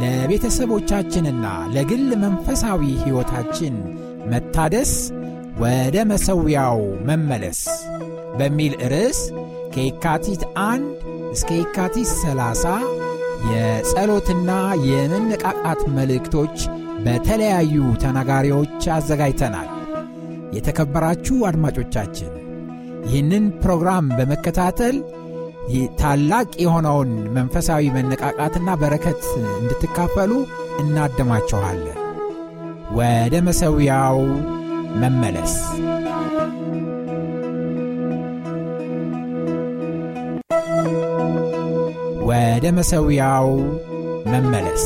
ለቤተሰቦቻችንና ለግል መንፈሳዊ ሕይወታችን መታደስ ወደ መሠዊያው መመለስ በሚል ርዕስ ከየካቲት አንድ እስከ የካቲት 30 የጸሎትና የመነቃቃት መልእክቶች በተለያዩ ተናጋሪዎች አዘጋጅተናል። የተከበራችሁ አድማጮቻችን ይህንን ፕሮግራም በመከታተል ታላቅ የሆነውን መንፈሳዊ መነቃቃትና በረከት እንድትካፈሉ እናደማችኋለን። ወደ መሠዊያው መመለስ ወደ መሠዊያው መመለስ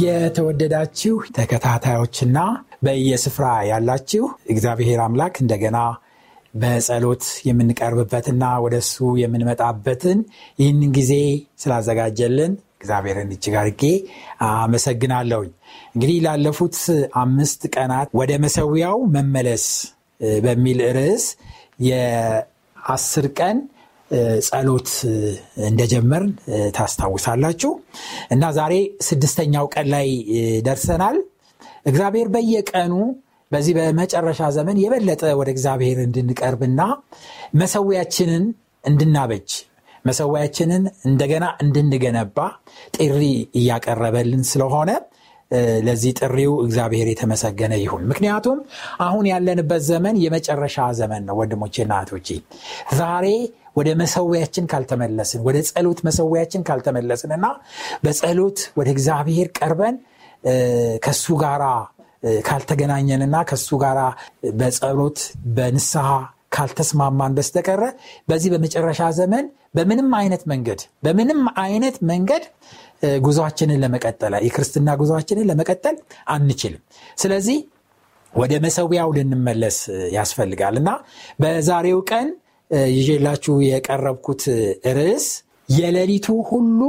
የተወደዳችሁ ተከታታዮችና በየስፍራ ያላችሁ እግዚአብሔር አምላክ እንደገና በጸሎት የምንቀርብበትና ወደ እሱ የምንመጣበትን ይህንን ጊዜ ስላዘጋጀልን እግዚአብሔርን እጅግ አድርጌ አመሰግናለሁኝ። እንግዲህ ላለፉት አምስት ቀናት ወደ መሰዊያው መመለስ በሚል ርዕስ የአስር ቀን ጸሎት እንደጀመርን ታስታውሳላችሁ እና ዛሬ ስድስተኛው ቀን ላይ ደርሰናል። እግዚአብሔር በየቀኑ በዚህ በመጨረሻ ዘመን የበለጠ ወደ እግዚአብሔር እንድንቀርብና መሰዊያችንን እንድናበጅ መሰዊያችንን እንደገና እንድንገነባ ጥሪ እያቀረበልን ስለሆነ ለዚህ ጥሪው እግዚአብሔር የተመሰገነ ይሁን። ምክንያቱም አሁን ያለንበት ዘመን የመጨረሻ ዘመን ነው ወንድሞቼና እህቶቼ ዛሬ ወደ መሰዊያችን ካልተመለስን ወደ ጸሎት መሰዊያችን ካልተመለስን እና በጸሎት ወደ እግዚአብሔር ቀርበን ከሱ ጋራ ካልተገናኘንና ከሱ ጋር በጸሎት በንስሐ ካልተስማማን በስተቀረ በዚህ በመጨረሻ ዘመን በምንም አይነት መንገድ በምንም አይነት መንገድ ጉዞችንን ለመቀጠል የክርስትና ጉዞችንን ለመቀጠል አንችልም። ስለዚህ ወደ መሰዊያው ልንመለስ ያስፈልጋል እና በዛሬው ቀን ይዤላችሁ የቀረብኩት ርዕስ የሌሊቱ ሁሉ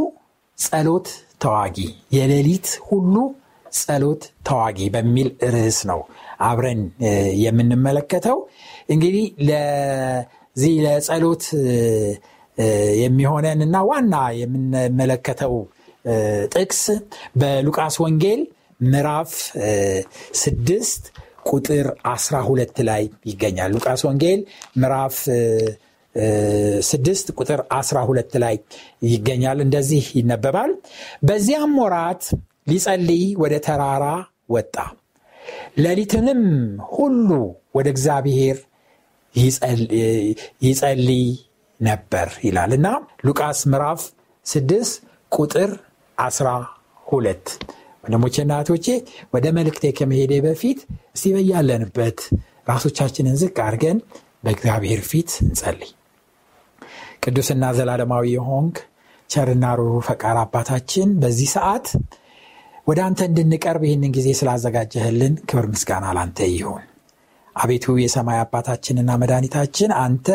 ጸሎት ተዋጊ የሌሊት ሁሉ ጸሎት ተዋጊ በሚል ርዕስ ነው አብረን የምንመለከተው። እንግዲህ ለዚህ ለጸሎት የሚሆነን እና ዋና የምንመለከተው ጥቅስ በሉቃስ ወንጌል ምዕራፍ ስድስት ቁጥር 12 ላይ ይገኛል። ሉቃስ ወንጌል ምዕራፍ ስድስት ቁጥር 12 ላይ ይገኛል። እንደዚህ ይነበባል። በዚያም ወራት ሊጸልይ ወደ ተራራ ወጣ፣ ሌሊትንም ሁሉ ወደ እግዚአብሔር ይጸልይ ነበር ይላል እና ሉቃስ ምዕራፍ 6 ቁጥር 12 ወንድሞቼና እህቶቼ ወደ መልእክቴ ከመሄዴ በፊት እስቲ በያለንበት ራሶቻችንን ዝቅ አድርገን በእግዚአብሔር ፊት እንጸልይ። ቅዱስና ዘላለማዊ የሆንክ ቸርና ሩሩ ፈቃር አባታችን በዚህ ሰዓት ወደ አንተ እንድንቀርብ ይህንን ጊዜ ስላዘጋጀህልን ክብር ምስጋና ላንተ ይሁን። አቤቱ የሰማይ አባታችንና መድኃኒታችን አንተ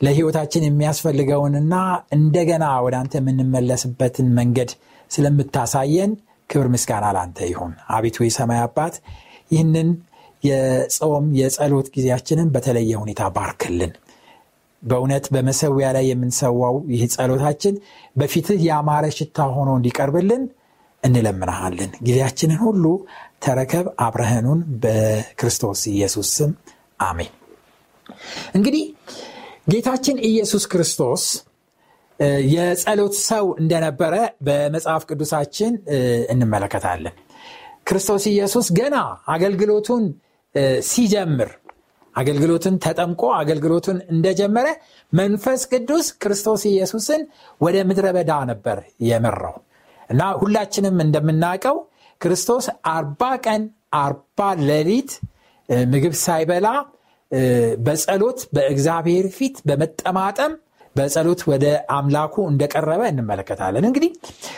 ለሕይወታችን የሚያስፈልገውንና እንደገና ወደ አንተ የምንመለስበትን መንገድ ስለምታሳየን ክብር ምስጋና ላንተ ይሁን። አቤቱ የሰማይ አባት ይህንን የጾም የጸሎት ጊዜያችንን በተለየ ሁኔታ ባርክልን። በእውነት በመሰዊያ ላይ የምንሰዋው ይህ ጸሎታችን በፊትህ ያማረ ሽታ ሆኖ እንዲቀርብልን እንለምናሃለን። ጊዜያችንን ሁሉ ተረከብ። አብረህኑን በክርስቶስ ኢየሱስ ስም አሜን። እንግዲህ ጌታችን ኢየሱስ ክርስቶስ የጸሎት ሰው እንደነበረ በመጽሐፍ ቅዱሳችን እንመለከታለን። ክርስቶስ ኢየሱስ ገና አገልግሎቱን ሲጀምር አገልግሎትን ተጠምቆ አገልግሎቱን እንደጀመረ መንፈስ ቅዱስ ክርስቶስ ኢየሱስን ወደ ምድረ በዳ ነበር የመራው እና ሁላችንም እንደምናውቀው ክርስቶስ አርባ ቀን አርባ ሌሊት ምግብ ሳይበላ በጸሎት በእግዚአብሔር ፊት በመጠማጠም በጸሎት ወደ አምላኩ እንደቀረበ እንመለከታለን። እንግዲህ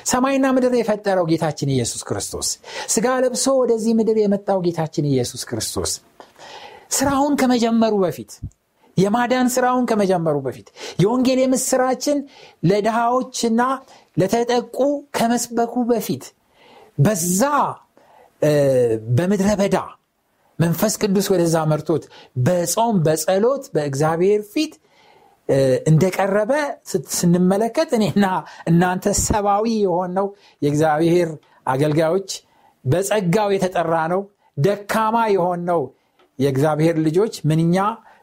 ሰማይና ምድር የፈጠረው ጌታችን ኢየሱስ ክርስቶስ ስጋ ለብሶ ወደዚህ ምድር የመጣው ጌታችን ኢየሱስ ክርስቶስ ስራውን ከመጀመሩ በፊት የማዳን ስራውን ከመጀመሩ በፊት የወንጌል የምስራችን ለድሃዎችና ለተጠቁ ከመስበኩ በፊት በዛ በምድረ በዳ መንፈስ ቅዱስ ወደዛ መርቶት በጾም በጸሎት በእግዚአብሔር ፊት እንደቀረበ ስንመለከት እኔና እናንተ ሰብአዊ የሆነው የእግዚአብሔር አገልጋዮች በጸጋው የተጠራ ነው። ደካማ የሆነው የእግዚአብሔር ልጆች ምንኛ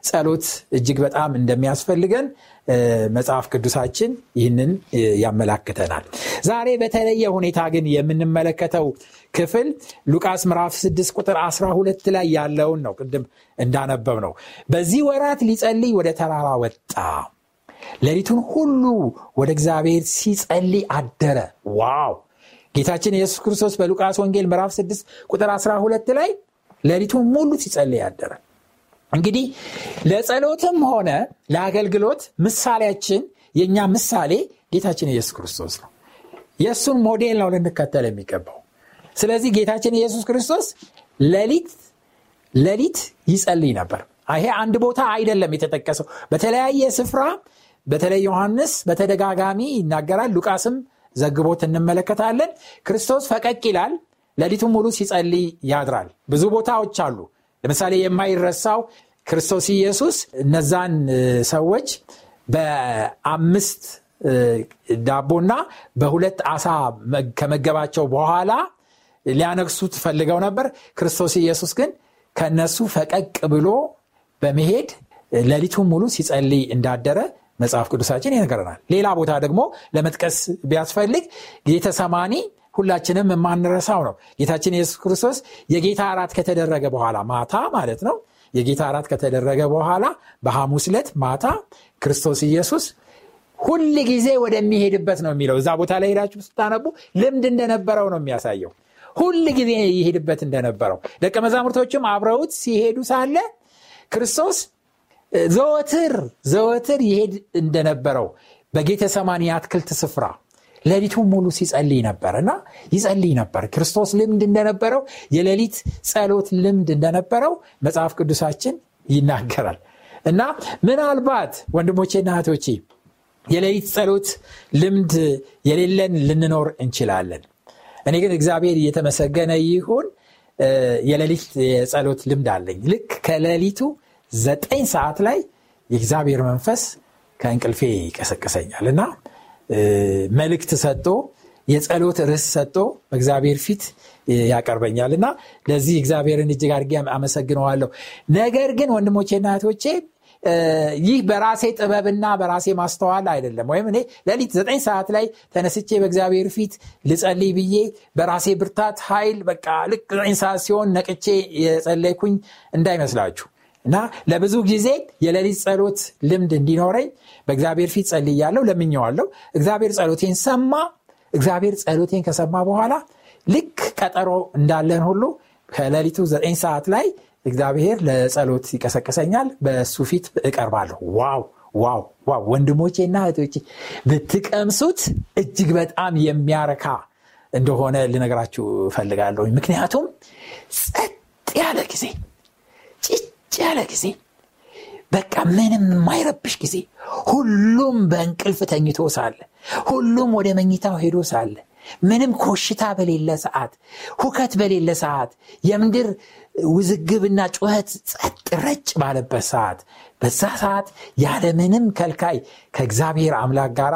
ጸሎት እጅግ በጣም እንደሚያስፈልገን መጽሐፍ ቅዱሳችን ይህንን ያመላክተናል። ዛሬ በተለየ ሁኔታ ግን የምንመለከተው ክፍል ሉቃስ ምዕራፍ 6 ቁጥር 12 ላይ ያለውን ነው። ቅድም እንዳነበብ ነው። በዚህ ወራት ሊጸልይ ወደ ተራራ ወጣ፣ ሌሊቱን ሁሉ ወደ እግዚአብሔር ሲጸልይ አደረ። ዋው! ጌታችን ኢየሱስ ክርስቶስ በሉቃስ ወንጌል ምዕራፍ 6 ቁጥር 12 ላይ ሌሊቱን ሙሉ ሲጸልይ አደረ። እንግዲህ ለጸሎትም ሆነ ለአገልግሎት ምሳሌያችን የእኛ ምሳሌ ጌታችን ኢየሱስ ክርስቶስ ነው። የእሱን ሞዴል ነው ልንከተል የሚገባው። ስለዚህ ጌታችን ኢየሱስ ክርስቶስ ሌሊት ሌሊት ይጸልይ ነበር። ይሄ አንድ ቦታ አይደለም የተጠቀሰው፣ በተለያየ ስፍራ በተለይ ዮሐንስ በተደጋጋሚ ይናገራል። ሉቃስም ዘግቦት እንመለከታለን። ክርስቶስ ፈቀቅ ይላል፣ ሌሊቱን ሙሉ ሲጸልይ ያድራል። ብዙ ቦታዎች አሉ። ለምሳሌ የማይረሳው ክርስቶስ ኢየሱስ እነዛን ሰዎች በአምስት ዳቦና በሁለት አሳ ከመገባቸው በኋላ ሊያነግሱት ፈልገው ነበር። ክርስቶስ ኢየሱስ ግን ከነሱ ፈቀቅ ብሎ በመሄድ ሌሊቱን ሙሉ ሲጸልይ እንዳደረ መጽሐፍ ቅዱሳችን ይነገረናል። ሌላ ቦታ ደግሞ ለመጥቀስ ቢያስፈልግ ጌተሰማኒ ሁላችንም የማንረሳው ነው። ጌታችን ኢየሱስ ክርስቶስ የጌታ እራት ከተደረገ በኋላ ማታ ማለት ነው። የጌታ እራት ከተደረገ በኋላ በሐሙስ ዕለት ማታ ክርስቶስ ኢየሱስ ሁል ጊዜ ወደሚሄድበት ነው የሚለው። እዛ ቦታ ላይ ሄዳችሁ ስታነቡ ልምድ እንደነበረው ነው የሚያሳየው። ሁል ጊዜ ይሄድበት እንደነበረው ደቀ መዛሙርቶችም አብረውት ሲሄዱ ሳለ ክርስቶስ ዘወትር ዘወትር ይሄድ እንደነበረው በጌተ ሰማኒ አትክልት ስፍራ ሌሊቱን ሙሉ ሲጸልይ ነበር እና ይጸልይ ነበር። ክርስቶስ ልምድ እንደነበረው የሌሊት ጸሎት ልምድ እንደነበረው መጽሐፍ ቅዱሳችን ይናገራል እና ምናልባት ወንድሞቼና እህቶቼ የሌሊት ጸሎት ልምድ የሌለን ልንኖር እንችላለን። እኔ ግን እግዚአብሔር እየተመሰገነ ይሁን የሌሊት የጸሎት ልምድ አለኝ። ልክ ከሌሊቱ ዘጠኝ ሰዓት ላይ የእግዚአብሔር መንፈስ ከእንቅልፌ ይቀሰቅሰኛል እና መልእክት ሰጥቶ የጸሎት ርዕስ ሰጥቶ በእግዚአብሔር ፊት ያቀርበኛል እና ለዚህ እግዚአብሔርን እጅግ አድርጌ አመሰግነዋለሁ። ነገር ግን ወንድሞቼና እህቶቼ ይህ በራሴ ጥበብና በራሴ ማስተዋል አይደለም። ወይም እኔ ሌሊት ዘጠኝ ሰዓት ላይ ተነስቼ በእግዚአብሔር ፊት ልጸልይ ብዬ በራሴ ብርታት ኃይል በቃ ልክ ዘጠኝ ሰዓት ሲሆን ነቅቼ የጸለይኩኝ እንዳይመስላችሁ እና ለብዙ ጊዜ የሌሊት ጸሎት ልምድ እንዲኖረኝ በእግዚአብሔር ፊት ጸልያለሁ፣ ለምኘዋለሁ። እግዚአብሔር ጸሎቴን ሰማ። እግዚአብሔር ጸሎቴን ከሰማ በኋላ ልክ ቀጠሮ እንዳለን ሁሉ ከሌሊቱ ዘጠኝ ሰዓት ላይ እግዚአብሔር ለጸሎት ይቀሰቅሰኛል። በእሱ ፊት እቀርባለሁ። wow wow ዋው! ወንድሞቼና እህቶቼ ብትቀምሱት እጅግ በጣም የሚያረካ እንደሆነ ልነግራችሁ እፈልጋለሁ። ምክንያቱም ጸጥ ያለ ጊዜ ያለ ጊዜ በቃ ምንም የማይረብሽ ጊዜ ሁሉም በእንቅልፍ ተኝቶ ሳለ ሁሉም ወደ መኝታው ሄዶ ሳለ ምንም ኮሽታ በሌለ ሰዓት ሁከት በሌለ ሰዓት የምድር ውዝግብና ጩኸት ጸጥ ረጭ ባለበት ሰዓት በዛ ሰዓት ያለምንም ከልካይ ከእግዚአብሔር አምላክ ጋር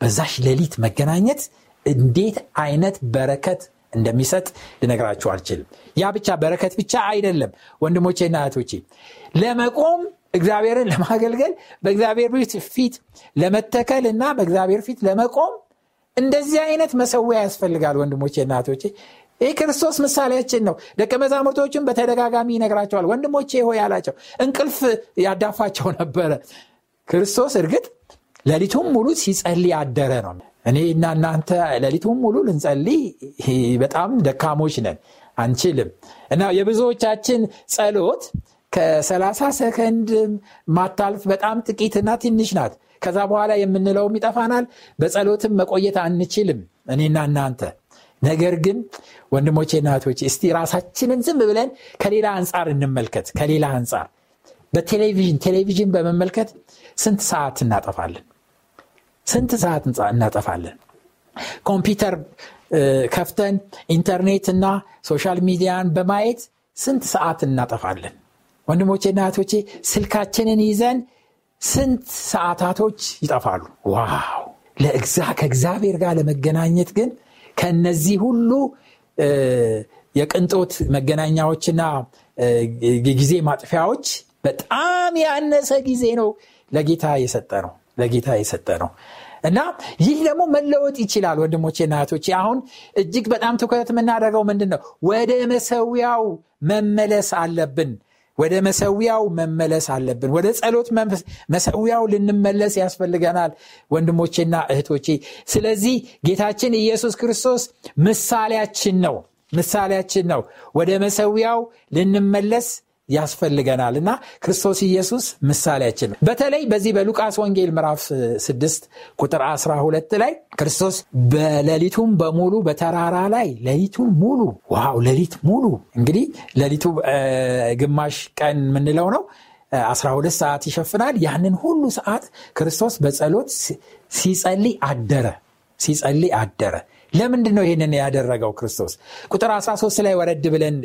በዛሽ ሌሊት መገናኘት እንዴት አይነት በረከት እንደሚሰጥ ልነግራችሁ አልችልም። ያ ብቻ በረከት ብቻ አይደለም ወንድሞቼና እህቶቼ፣ ለመቆም እግዚአብሔርን ለማገልገል በእግዚአብሔር ፊት ለመተከል እና በእግዚአብሔር ፊት ለመቆም እንደዚህ አይነት መሰዊያ ያስፈልጋል። ወንድሞቼና እህቶቼ። ይህ ክርስቶስ ምሳሌያችን ነው። ደቀ መዛሙርቶችን በተደጋጋሚ ይነግራቸዋል። ወንድሞቼ ሆይ አላቸው። እንቅልፍ ያዳፋቸው ነበረ። ክርስቶስ እርግጥ ሌሊቱም ሙሉ ሲጸልይ አደረ ነው እኔ እና እናንተ ሌሊቱም ሙሉ ልንጸልይ በጣም ደካሞች ነን አንችልም። እና የብዙዎቻችን ጸሎት ከሰላሳ ሰከንድ ማታልፍ በጣም ጥቂትና ትንሽ ናት። ከዛ በኋላ የምንለውም ይጠፋናል። በጸሎትም መቆየት አንችልም እኔና እናንተ። ነገር ግን ወንድሞቼ እናቶች እስቲ ራሳችንን ዝም ብለን ከሌላ አንጻር እንመልከት። ከሌላ አንጻር በቴሌቪዥን ቴሌቪዥን በመመልከት ስንት ሰዓት እናጠፋለን ስንት ሰዓት እናጠፋለን? ኮምፒውተር ከፍተን ኢንተርኔት እና social media ን በማየት ስንት ሰዓት እናጠፋለን? ወንድሞቼና እህቶቼ ስልካችንን ይዘን ስንት ሰዓታቶች ይጠፋሉ? ዋው! ከእግዚአብሔር ጋር ለመገናኘት ግን ከነዚህ ሁሉ የቅንጦት መገናኛዎችና የጊዜ ማጥፊያዎች በጣም ያነሰ ጊዜ ነው ለጌታ የሰጠ ነው ለጌታ የሰጠ ነው። እና ይህ ደግሞ መለወጥ ይችላል ወንድሞቼ ናቶች አሁን እጅግ በጣም ትኩረት የምናደርገው ምንድን ነው ወደ መሰዊያው መመለስ አለብን። ወደ መሰዊያው መመለስ አለብን። ወደ ጸሎት መሰዊያው ልንመለስ ያስፈልገናል ወንድሞቼና እህቶቼ። ስለዚህ ጌታችን ኢየሱስ ክርስቶስ ምሳሌያችን ነው። ምሳሌያችን ነው። ወደ መሰዊያው ልንመለስ ያስፈልገናል። እና ክርስቶስ ኢየሱስ ምሳሌያችን ነው። በተለይ በዚህ በሉቃስ ወንጌል ምዕራፍ 6 ቁጥር 12 ላይ ክርስቶስ በሌሊቱም በሙሉ በተራራ ላይ ሌሊቱን ሙሉ ዋው ሌሊት ሙሉ እንግዲህ ሌሊቱ ግማሽ ቀን የምንለው ነው። 12 ሰዓት ይሸፍናል። ያንን ሁሉ ሰዓት ክርስቶስ በጸሎት ሲጸልይ አደረ ሲጸልይ አደረ ለምንድን ነው ይህንን ያደረገው ክርስቶስ? ቁጥር 13 ላይ ወረድ ብለን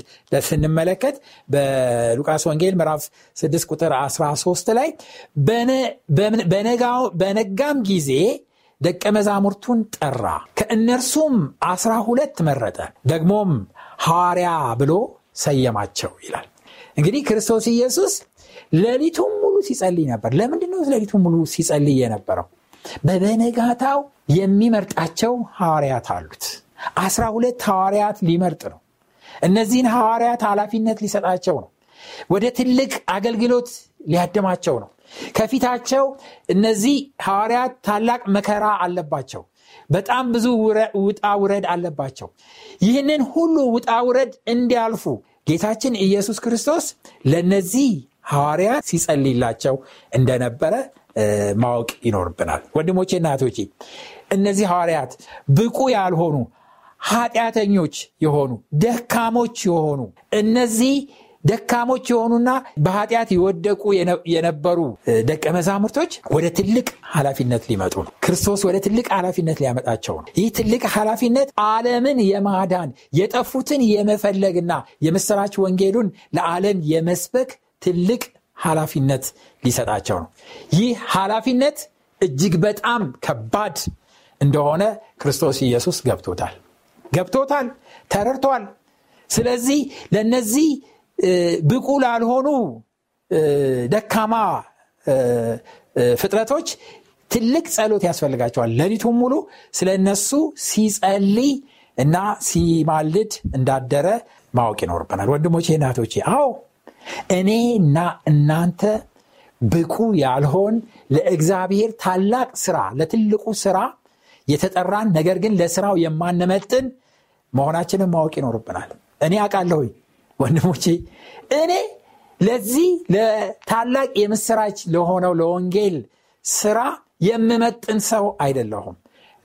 ስንመለከት በሉቃስ ወንጌል ምዕራፍ 6 ቁጥር 13 ላይ በነጋም ጊዜ ደቀ መዛሙርቱን ጠራ ከእነርሱም አስራ ሁለት መረጠ ደግሞም ሐዋርያ ብሎ ሰየማቸው ይላል። እንግዲህ ክርስቶስ ኢየሱስ ሌሊቱን ሙሉ ሲጸልይ ነበር። ለምንድን ነው ሙሉ ሲጸልይ የነበረው በበነጋታው የሚመርጣቸው ሐዋርያት አሉት። አስራ ሁለት ሐዋርያት ሊመርጥ ነው። እነዚህን ሐዋርያት ኃላፊነት ሊሰጣቸው ነው። ወደ ትልቅ አገልግሎት ሊያድማቸው ነው። ከፊታቸው እነዚህ ሐዋርያት ታላቅ መከራ አለባቸው። በጣም ብዙ ውጣ ውረድ አለባቸው። ይህንን ሁሉ ውጣ ውረድ እንዲያልፉ ጌታችን ኢየሱስ ክርስቶስ ለነዚህ ሐዋርያት ሲጸልይላቸው እንደነበረ ማወቅ ይኖርብናል። ወንድሞቼ እናቶቼ እነዚህ ሐዋርያት ብቁ ያልሆኑ ኃጢአተኞች የሆኑ ደካሞች የሆኑ እነዚህ ደካሞች የሆኑና በኃጢአት የወደቁ የነበሩ ደቀ መዛሙርቶች ወደ ትልቅ ኃላፊነት ሊመጡ ነው። ክርስቶስ ወደ ትልቅ ኃላፊነት ሊያመጣቸው ነው። ይህ ትልቅ ኃላፊነት ዓለምን የማዳን የጠፉትን የመፈለግና የምስራች ወንጌሉን ለዓለም የመስበክ ትልቅ ኃላፊነት ሊሰጣቸው ነው። ይህ ኃላፊነት እጅግ በጣም ከባድ እንደሆነ ክርስቶስ ኢየሱስ ገብቶታል። ገብቶታል ተረድቷል። ስለዚህ ለነዚህ ብቁ ላልሆኑ ደካማ ፍጥረቶች ትልቅ ጸሎት ያስፈልጋቸዋል። ሌሊቱን ሙሉ ስለ እነሱ ሲጸልይ እና ሲማልድ እንዳደረ ማወቅ ይኖርብናል። ወንድሞቼ እናቶቼ አዎ እኔና እናንተ ብቁ ያልሆን ለእግዚአብሔር ታላቅ ስራ ለትልቁ ስራ የተጠራን ነገር ግን ለስራው የማንመጥን መሆናችንን ማወቅ ይኖርብናል። እኔ አውቃለሁኝ ወንድሞቼ እኔ ለዚህ ለታላቅ የምስራች ለሆነው ለወንጌል ስራ የምመጥን ሰው አይደለሁም።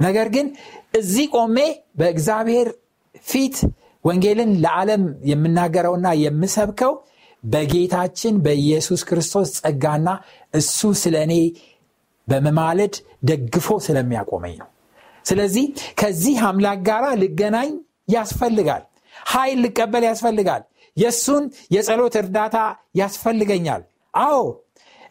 ነገር ግን እዚህ ቆሜ በእግዚአብሔር ፊት ወንጌልን ለዓለም የምናገረውና የምሰብከው በጌታችን በኢየሱስ ክርስቶስ ጸጋና እሱ ስለ እኔ በመማለድ ደግፎ ስለሚያቆመኝ ነው። ስለዚህ ከዚህ አምላክ ጋር ልገናኝ ያስፈልጋል። ኃይል ልቀበል ያስፈልጋል። የእሱን የጸሎት እርዳታ ያስፈልገኛል። አዎ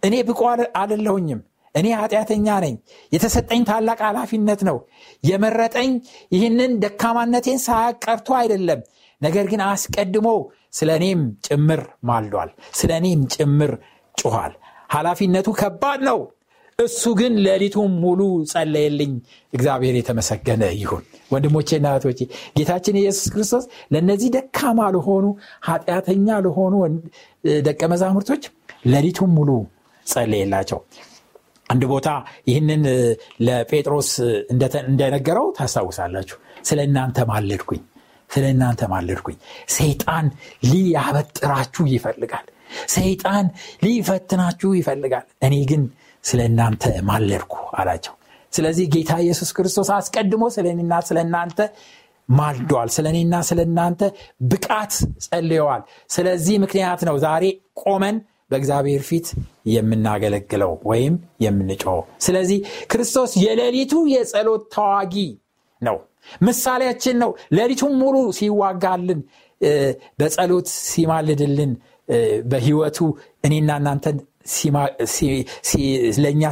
እኔ ብቁ አደለሁኝም እኔ ኃጢአተኛ ነኝ። የተሰጠኝ ታላቅ ኃላፊነት ነው። የመረጠኝ ይህንን ደካማነቴን ሳያቀርቶ አይደለም። ነገር ግን አስቀድሞ ስለ እኔም ጭምር ማልዷል ስለ እኔም ጭምር ጩኋል ኃላፊነቱ ከባድ ነው እሱ ግን ሌሊቱን ሙሉ ጸለየልኝ። እግዚአብሔር የተመሰገነ ይሁን። ወንድሞቼና እህቶቼ ጌታችን ኢየሱስ ክርስቶስ ለእነዚህ ደካማ ለሆኑ ኃጢአተኛ ለሆኑ ደቀ መዛሙርቶች ሌሊቱን ሙሉ ጸለየላቸው። አንድ ቦታ ይህንን ለጴጥሮስ እንደነገረው ታስታውሳላችሁ። ስለ እናንተ ማለድኩኝ፣ ስለ እናንተ ማለድኩኝ። ሰይጣን ሊያበጥራችሁ ይፈልጋል። ሰይጣን ሊፈትናችሁ ይፈልጋል። እኔ ግን ስለ እናንተ ማለድኩ አላቸው። ስለዚህ ጌታ ኢየሱስ ክርስቶስ አስቀድሞ ስለ እኔና ስለ እናንተ ማልዷል። ስለ እኔና ስለ እናንተ ብቃት ጸልየዋል። ስለዚህ ምክንያት ነው ዛሬ ቆመን በእግዚአብሔር ፊት የምናገለግለው ወይም የምንጮኸው። ስለዚህ ክርስቶስ የሌሊቱ የጸሎት ተዋጊ ነው፣ ምሳሌያችን ነው። ሌሊቱን ሙሉ ሲዋጋልን፣ በጸሎት ሲማልድልን፣ በህይወቱ እኔና እናንተን ለእኛ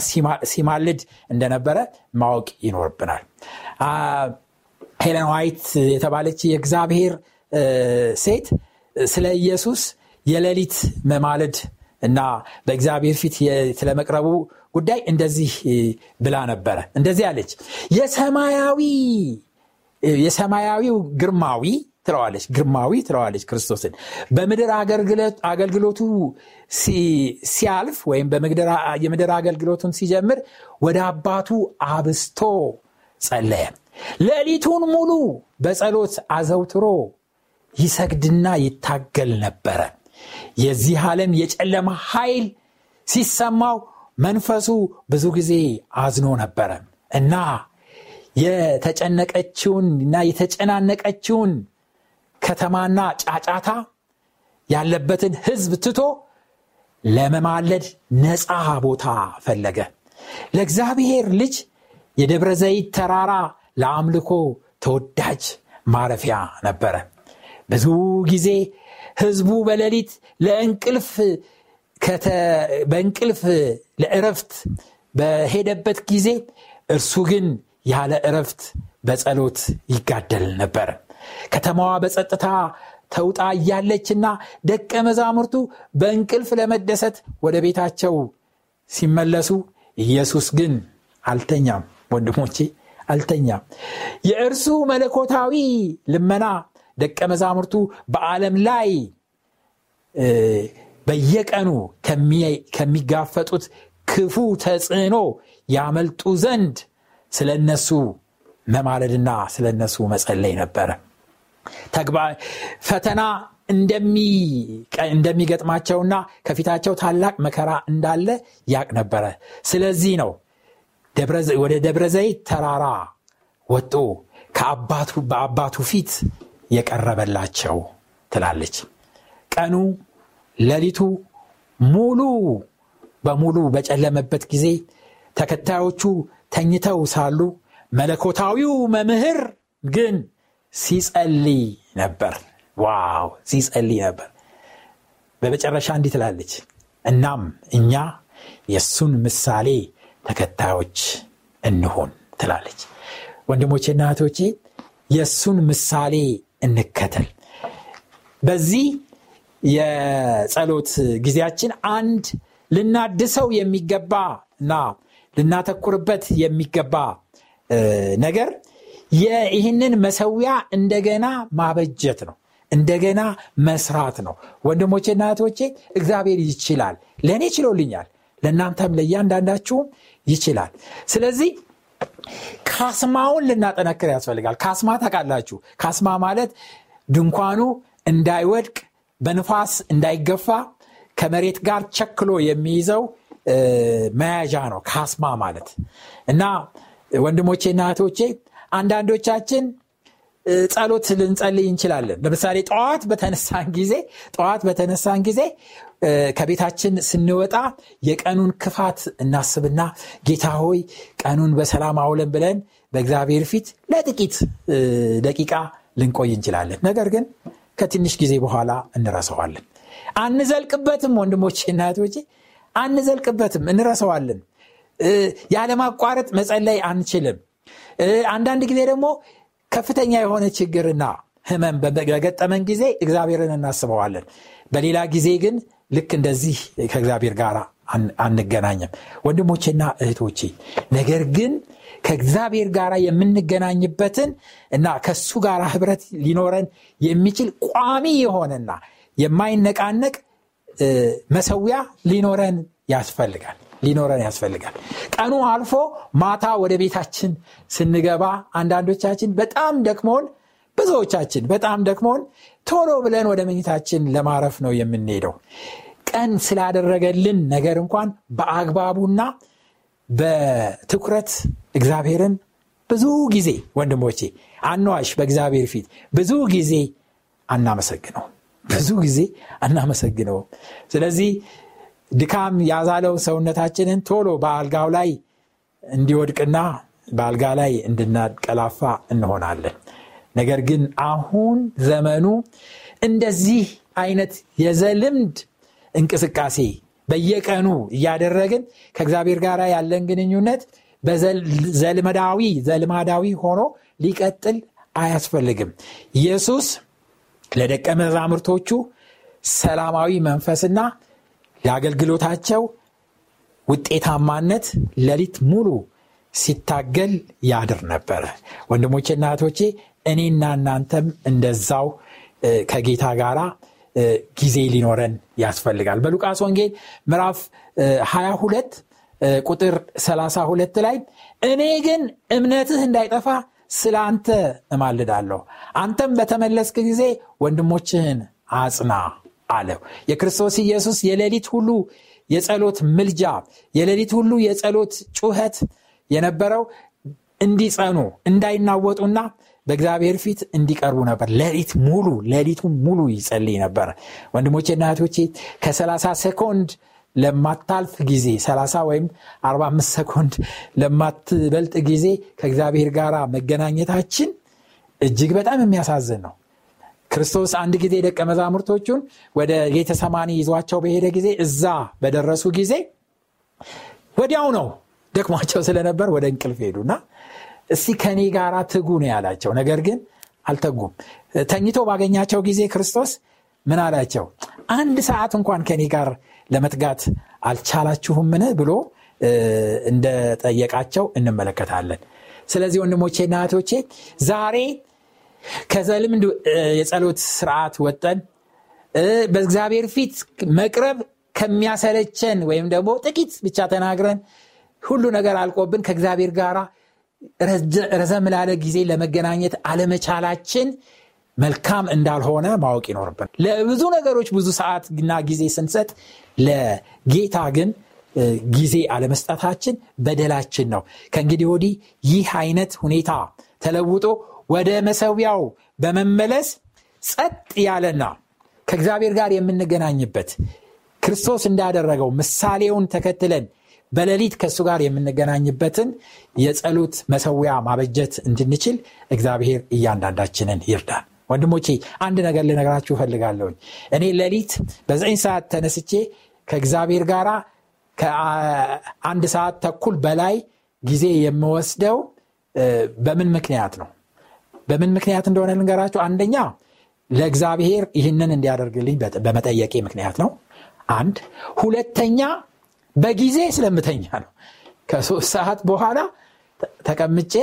ሲማልድ እንደነበረ ማወቅ ይኖርብናል። ሄለን ዋይት የተባለች የእግዚአብሔር ሴት ስለ ኢየሱስ የሌሊት መማለድ እና በእግዚአብሔር ፊት ስለመቅረቡ ጉዳይ እንደዚህ ብላ ነበረ። እንደዚህ አለች። የሰማያዊ የሰማያዊው ግርማዊ ትለዋለች ግርማዊ ትለዋለች ክርስቶስን በምድር አገልግሎቱ ሲያልፍ ወይም የምድር አገልግሎቱን ሲጀምር ወደ አባቱ አብስቶ ጸለየ። ሌሊቱን ሙሉ በጸሎት አዘውትሮ ይሰግድና ይታገል ነበረ። የዚህ ዓለም የጨለማ ኃይል ሲሰማው መንፈሱ ብዙ ጊዜ አዝኖ ነበረ እና የተጨነቀችውን እና የተጨናነቀችውን ከተማና ጫጫታ ያለበትን ህዝብ ትቶ ለመማለድ ነፃ ቦታ ፈለገ። ለእግዚአብሔር ልጅ የደብረ ዘይት ተራራ ለአምልኮ ተወዳጅ ማረፊያ ነበረ። ብዙ ጊዜ ህዝቡ በሌሊት ለእንቅልፍ በእንቅልፍ ለእረፍት በሄደበት ጊዜ እርሱ ግን ያለ እረፍት በጸሎት ይጋደል ነበር። ከተማዋ በጸጥታ ተውጣ እያለችና ደቀ መዛሙርቱ በእንቅልፍ ለመደሰት ወደ ቤታቸው ሲመለሱ ኢየሱስ ግን አልተኛም። ወንድሞቼ አልተኛም። የእርሱ መለኮታዊ ልመና ደቀ መዛሙርቱ በዓለም ላይ በየቀኑ ከሚጋፈጡት ክፉ ተጽዕኖ ያመልጡ ዘንድ ስለ እነሱ መማለድና ስለ እነሱ መጸለይ ነበረ። ፈተና እንደሚገጥማቸውና ከፊታቸው ታላቅ መከራ እንዳለ ያቅ ነበረ። ስለዚህ ነው ወደ ደብረ ዘይት ተራራ ወጦ በአባቱ ፊት የቀረበላቸው ትላለች። ቀኑ ሌሊቱ ሙሉ በሙሉ በጨለመበት ጊዜ ተከታዮቹ ተኝተው ሳሉ መለኮታዊው መምህር ግን ሲጸልይ ነበር። ዋው ሲጸልይ ነበር። በመጨረሻ እንዲህ ትላለች፣ እናም እኛ የእሱን ምሳሌ ተከታዮች እንሆን ትላለች። ወንድሞቼና እህቶቼ የእሱን ምሳሌ እንከተል። በዚህ የጸሎት ጊዜያችን አንድ ልናድሰው የሚገባ እና ልናተኩርበት የሚገባ ነገር ይህንን መሰዊያ እንደገና ማበጀት ነው። እንደገና መስራት ነው። ወንድሞቼና እህቶቼ እግዚአብሔር ይችላል። ለእኔ ችሎልኛል ለእናንተም ለእያንዳንዳችሁም ይችላል። ስለዚህ ካስማውን ልናጠነክር ያስፈልጋል። ካስማ ታውቃላችሁ። ካስማ ማለት ድንኳኑ እንዳይወድቅ በንፋስ እንዳይገፋ ከመሬት ጋር ቸክሎ የሚይዘው መያዣ ነው ካስማ ማለት። እና ወንድሞቼና እህቶቼ አንዳንዶቻችን ጸሎት ልንጸልይ እንችላለን። ለምሳሌ ጠዋት በተነሳን ጊዜ ጠዋት በተነሳን ጊዜ ከቤታችን ስንወጣ የቀኑን ክፋት እናስብና ጌታ ሆይ ቀኑን በሰላም አውለን ብለን በእግዚአብሔር ፊት ለጥቂት ደቂቃ ልንቆይ እንችላለን። ነገር ግን ከትንሽ ጊዜ በኋላ እንረሰዋለን አንዘልቅበትም ወንድሞች እናቶች አንዘልቅበትም እንረሰዋለን ያለማቋረጥ መጸለይ አንችልም። አንዳንድ ጊዜ ደግሞ ከፍተኛ የሆነ ችግርና ህመም በገጠመን ጊዜ እግዚአብሔርን እናስበዋለን። በሌላ ጊዜ ግን ልክ እንደዚህ ከእግዚአብሔር ጋር አንገናኝም። ወንድሞቼና እህቶቼ ነገር ግን ከእግዚአብሔር ጋር የምንገናኝበትን እና ከሱ ጋር ህብረት ሊኖረን የሚችል ቋሚ የሆነና የማይነቃነቅ መሰዊያ ሊኖረን ያስፈልጋል ሊኖረን ያስፈልጋል። ቀኑ አልፎ ማታ ወደ ቤታችን ስንገባ አንዳንዶቻችን በጣም ደክሞን ብዙዎቻችን በጣም ደክሞን ቶሎ ብለን ወደ መኝታችን ለማረፍ ነው የምንሄደው። ቀን ስላደረገልን ነገር እንኳን በአግባቡና በትኩረት እግዚአብሔርን ብዙ ጊዜ ወንድሞቼ አነዋሽ በእግዚአብሔር ፊት ብዙ ጊዜ አናመሰግነው ብዙ ጊዜ አናመሰግነውም። ስለዚህ ድካም ያዛለው ሰውነታችንን ቶሎ በአልጋው ላይ እንዲወድቅና በአልጋ ላይ እንድናቀላፋ እንሆናለን። ነገር ግን አሁን ዘመኑ እንደዚህ አይነት የዘልምድ እንቅስቃሴ በየቀኑ እያደረግን ከእግዚአብሔር ጋር ያለን ግንኙነት በዘልመዳዊ ዘልማዳዊ ሆኖ ሊቀጥል አያስፈልግም። ኢየሱስ ለደቀ መዛሙርቶቹ ሰላማዊ መንፈስና ለአገልግሎታቸው ውጤታማነት ሌሊት ሙሉ ሲታገል ያድር ነበረ ወንድሞቼና እህቶቼ እኔና እናንተም እንደዛው ከጌታ ጋር ጊዜ ሊኖረን ያስፈልጋል። በሉቃስ ወንጌል ምዕራፍ 22 ቁጥር 32 ላይ እኔ ግን እምነትህ እንዳይጠፋ ስለ አንተ እማልዳለሁ። አንተም በተመለስክ ጊዜ ወንድሞችህን አጽና አለው። የክርስቶስ ኢየሱስ የሌሊት ሁሉ የጸሎት ምልጃ የሌሊት ሁሉ የጸሎት ጩኸት የነበረው እንዲጸኑ እንዳይናወጡና በእግዚአብሔር ፊት እንዲቀርቡ ነበር። ሌሊት ሙሉ ሌሊቱ ሙሉ ይጸልይ ነበር። ወንድሞቼና እህቶቼ ከ30 ሴኮንድ ለማታልፍ ጊዜ 30 ወይም 45 ሰኮንድ ለማትበልጥ ጊዜ ከእግዚአብሔር ጋር መገናኘታችን እጅግ በጣም የሚያሳዝን ነው። ክርስቶስ አንድ ጊዜ ደቀ መዛሙርቶቹን ወደ ጌተሰማኒ ይዟቸው በሄደ ጊዜ እዛ በደረሱ ጊዜ ወዲያው ነው ደክሟቸው ስለነበር ወደ እንቅልፍ ሄዱና እስቲ ከኔ ጋር ትጉ ነው ያላቸው። ነገር ግን አልተጉም። ተኝቶ ባገኛቸው ጊዜ ክርስቶስ ምን አላቸው? አንድ ሰዓት እንኳን ከኔ ጋር ለመትጋት አልቻላችሁምን ብሎ እንደጠየቃቸው እንመለከታለን። ስለዚህ ወንድሞቼና እህቶቼ ዛሬ ከዘልምድ የጸሎት ስርዓት ወጠን በእግዚአብሔር ፊት መቅረብ ከሚያሰለቸን ወይም ደግሞ ጥቂት ብቻ ተናግረን ሁሉ ነገር አልቆብን ከእግዚአብሔር ጋር ረዘም ላለ ጊዜ ለመገናኘት አለመቻላችን መልካም እንዳልሆነ ማወቅ ይኖርብን። ለብዙ ነገሮች ብዙ ሰዓትና ጊዜ ስንሰጥ ለጌታ ግን ጊዜ አለመስጠታችን በደላችን ነው። ከእንግዲህ ወዲህ ይህ አይነት ሁኔታ ተለውጦ ወደ መሰዊያው በመመለስ ጸጥ ያለና ከእግዚአብሔር ጋር የምንገናኝበት ክርስቶስ እንዳደረገው ምሳሌውን ተከትለን በሌሊት ከእሱ ጋር የምንገናኝበትን የጸሎት መሰዊያ ማበጀት እንድንችል እግዚአብሔር እያንዳንዳችንን ይርዳል ወንድሞቼ አንድ ነገር ልነግራችሁ እፈልጋለሁኝ። እኔ ሌሊት በዘጠኝ ሰዓት ተነስቼ ከእግዚአብሔር ጋር ከአንድ ሰዓት ተኩል በላይ ጊዜ የምወስደው በምን ምክንያት ነው? በምን ምክንያት እንደሆነ ልንገራችሁ። አንደኛ ለእግዚአብሔር ይህንን እንዲያደርግልኝ በመጠየቄ ምክንያት ነው። አንድ ሁለተኛ በጊዜ ስለምተኛ ነው። ከሶስት ሰዓት በኋላ ተቀምጬ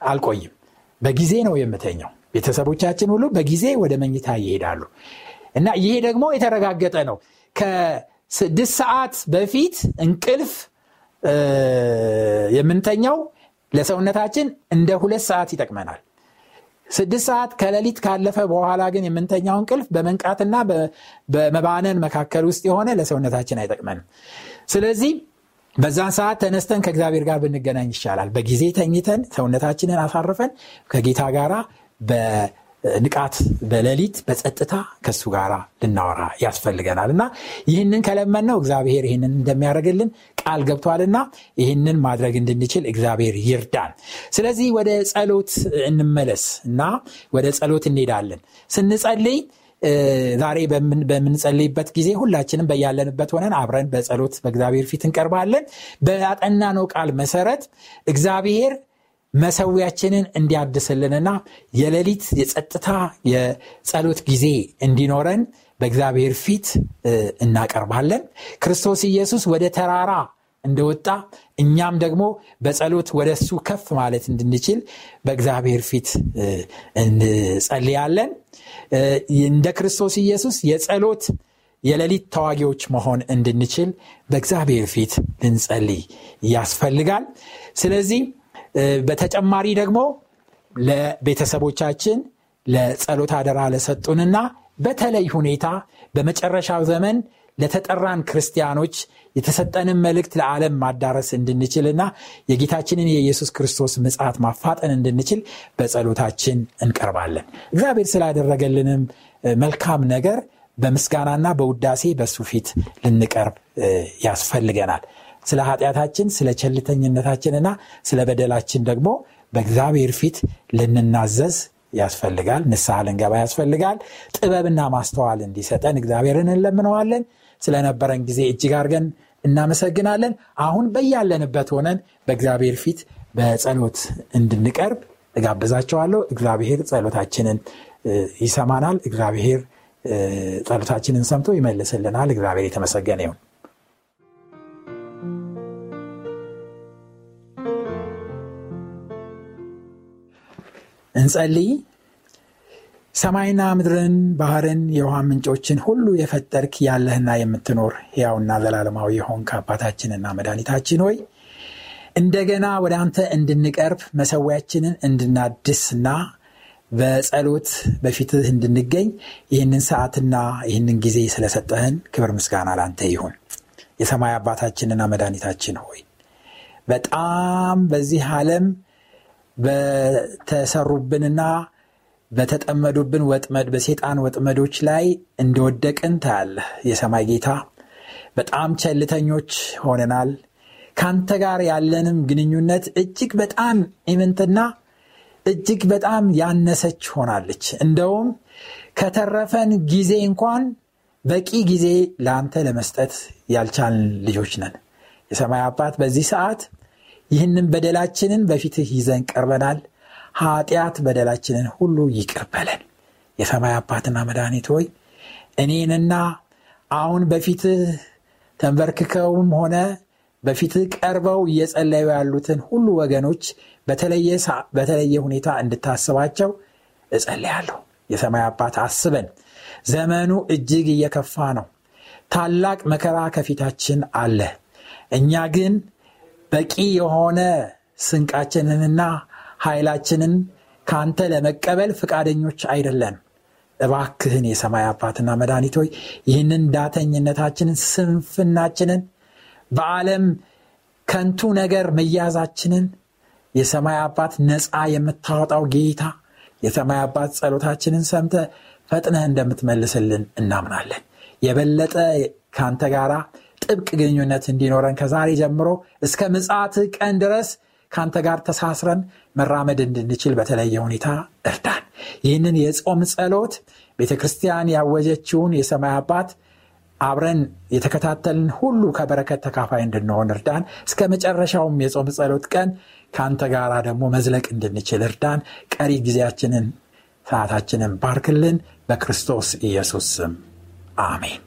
አልቆይም። በጊዜ ነው የምተኛው ቤተሰቦቻችን ሁሉ በጊዜ ወደ መኝታ ይሄዳሉ። እና ይሄ ደግሞ የተረጋገጠ ነው። ከስድስት ሰዓት በፊት እንቅልፍ የምንተኛው ለሰውነታችን እንደ ሁለት ሰዓት ይጠቅመናል። ስድስት ሰዓት ከሌሊት ካለፈ በኋላ ግን የምንተኛው እንቅልፍ በመንቃትና በመባነን መካከል ውስጥ የሆነ ለሰውነታችን አይጠቅመንም። ስለዚህ በዛን ሰዓት ተነስተን ከእግዚአብሔር ጋር ብንገናኝ ይቻላል በጊዜ ተኝተን ሰውነታችንን አሳርፈን ከጌታ ጋር በንቃት በሌሊት በጸጥታ ከሱ ጋር ልናወራ ያስፈልገናል። እና ይህንን ከለመን ነው እግዚአብሔር ይህንን እንደሚያደርግልን ቃል ገብቷልና ይህንን ማድረግ እንድንችል እግዚአብሔር ይርዳን። ስለዚህ ወደ ጸሎት እንመለስ እና ወደ ጸሎት እንሄዳለን። ስንጸልይ ዛሬ በምንጸልይበት ጊዜ ሁላችንም በያለንበት ሆነን አብረን በጸሎት በእግዚአብሔር ፊት እንቀርባለን። በአጠናነው ቃል መሰረት እግዚአብሔር መሰዊያችንን እንዲያድስልንና የሌሊት የጸጥታ የጸሎት ጊዜ እንዲኖረን በእግዚአብሔር ፊት እናቀርባለን። ክርስቶስ ኢየሱስ ወደ ተራራ እንደወጣ እኛም ደግሞ በጸሎት ወደ እሱ ከፍ ማለት እንድንችል በእግዚአብሔር ፊት እንጸልያለን። እንደ ክርስቶስ ኢየሱስ የጸሎት የሌሊት ተዋጊዎች መሆን እንድንችል በእግዚአብሔር ፊት ልንጸልይ ያስፈልጋል። ስለዚህ በተጨማሪ ደግሞ ለቤተሰቦቻችን ለጸሎት አደራ ለሰጡንና በተለይ ሁኔታ በመጨረሻው ዘመን ለተጠራን ክርስቲያኖች የተሰጠንን መልእክት ለዓለም ማዳረስ እንድንችልና የጌታችንን የኢየሱስ ክርስቶስ ምጽት ማፋጠን እንድንችል በጸሎታችን እንቀርባለን። እግዚአብሔር ስላደረገልንም መልካም ነገር በምስጋናና በውዳሴ በሱ ፊት ልንቀርብ ያስፈልገናል ስለ ኃጢአታችን ስለ ቸልተኝነታችንና ስለ በደላችን ደግሞ በእግዚአብሔር ፊት ልንናዘዝ ያስፈልጋል። ንስሐ ልንገባ ያስፈልጋል። ጥበብና ማስተዋል እንዲሰጠን እግዚአብሔርን እንለምነዋለን። ስለነበረን ጊዜ እጅግ አድርገን እናመሰግናለን። አሁን በያለንበት ሆነን በእግዚአብሔር ፊት በጸሎት እንድንቀርብ እጋብዛቸዋለሁ። እግዚአብሔር ጸሎታችንን ይሰማናል። እግዚአብሔር ጸሎታችንን ሰምቶ ይመልስልናል። እግዚአብሔር የተመሰገነ ይሁን እንጸልይ። ሰማይና ምድርን ባህርን የውሃ ምንጮችን ሁሉ የፈጠርክ ያለህና የምትኖር ሕያውና ዘላለማዊ የሆንክ አባታችንና መድኃኒታችን ሆይ እንደገና ወደ አንተ እንድንቀርብ መሰዊያችንን እንድናድስና በጸሎት በፊትህ እንድንገኝ ይህንን ሰዓትና ይህንን ጊዜ ስለሰጠህን ክብር ምስጋና ላንተ ይሁን። የሰማይ አባታችንና መድኃኒታችን ሆይ በጣም በዚህ ዓለም በተሰሩብንና በተጠመዱብን ወጥመድ በሴጣን ወጥመዶች ላይ እንደወደቅን ታያለህ። የሰማይ ጌታ በጣም ቸልተኞች ሆነናል። ካንተ ጋር ያለንም ግንኙነት እጅግ በጣም ኢምንትና እጅግ በጣም ያነሰች ሆናለች። እንደውም ከተረፈን ጊዜ እንኳን በቂ ጊዜ ለአንተ ለመስጠት ያልቻልን ልጆች ነን። የሰማይ አባት በዚህ ሰዓት ይህንን በደላችንን በፊትህ ይዘን ቀርበናል። ኃጢአት በደላችንን ሁሉ ይቅርበለን የሰማይ አባትና መድኃኒት ሆይ እኔንና አሁን በፊትህ ተንበርክከውም ሆነ በፊትህ ቀርበው እየጸለዩ ያሉትን ሁሉ ወገኖች በተለየ ሁኔታ እንድታስባቸው እጸልያለሁ። የሰማይ አባት አስበን ዘመኑ እጅግ እየከፋ ነው። ታላቅ መከራ ከፊታችን አለ። እኛ ግን በቂ የሆነ ስንቃችንንና ኃይላችንን ከአንተ ለመቀበል ፍቃደኞች አይደለን እባክህን የሰማይ አባትና መድኃኒቶይ ይህንን ዳተኝነታችንን ስንፍናችንን በዓለም ከንቱ ነገር መያዛችንን የሰማይ አባት ነፃ የምታወጣው ጌታ የሰማይ አባት ጸሎታችንን ሰምተ ፈጥነህ እንደምትመልስልን እናምናለን። የበለጠ ከአንተ ጋር ጥብቅ ግንኙነት እንዲኖረን ከዛሬ ጀምሮ እስከ ምጽት ቀን ድረስ ከአንተ ጋር ተሳስረን መራመድ እንድንችል በተለየ ሁኔታ እርዳን። ይህንን የጾም ጸሎት ቤተ ክርስቲያን ያወጀችውን የሰማይ አባት አብረን የተከታተልን ሁሉ ከበረከት ተካፋይ እንድንሆን እርዳን። እስከ መጨረሻውም የጾም ጸሎት ቀን ከአንተ ጋር ደግሞ መዝለቅ እንድንችል እርዳን። ቀሪ ጊዜያችንን ሰዓታችንን ባርክልን። በክርስቶስ ኢየሱስ ስም አሜን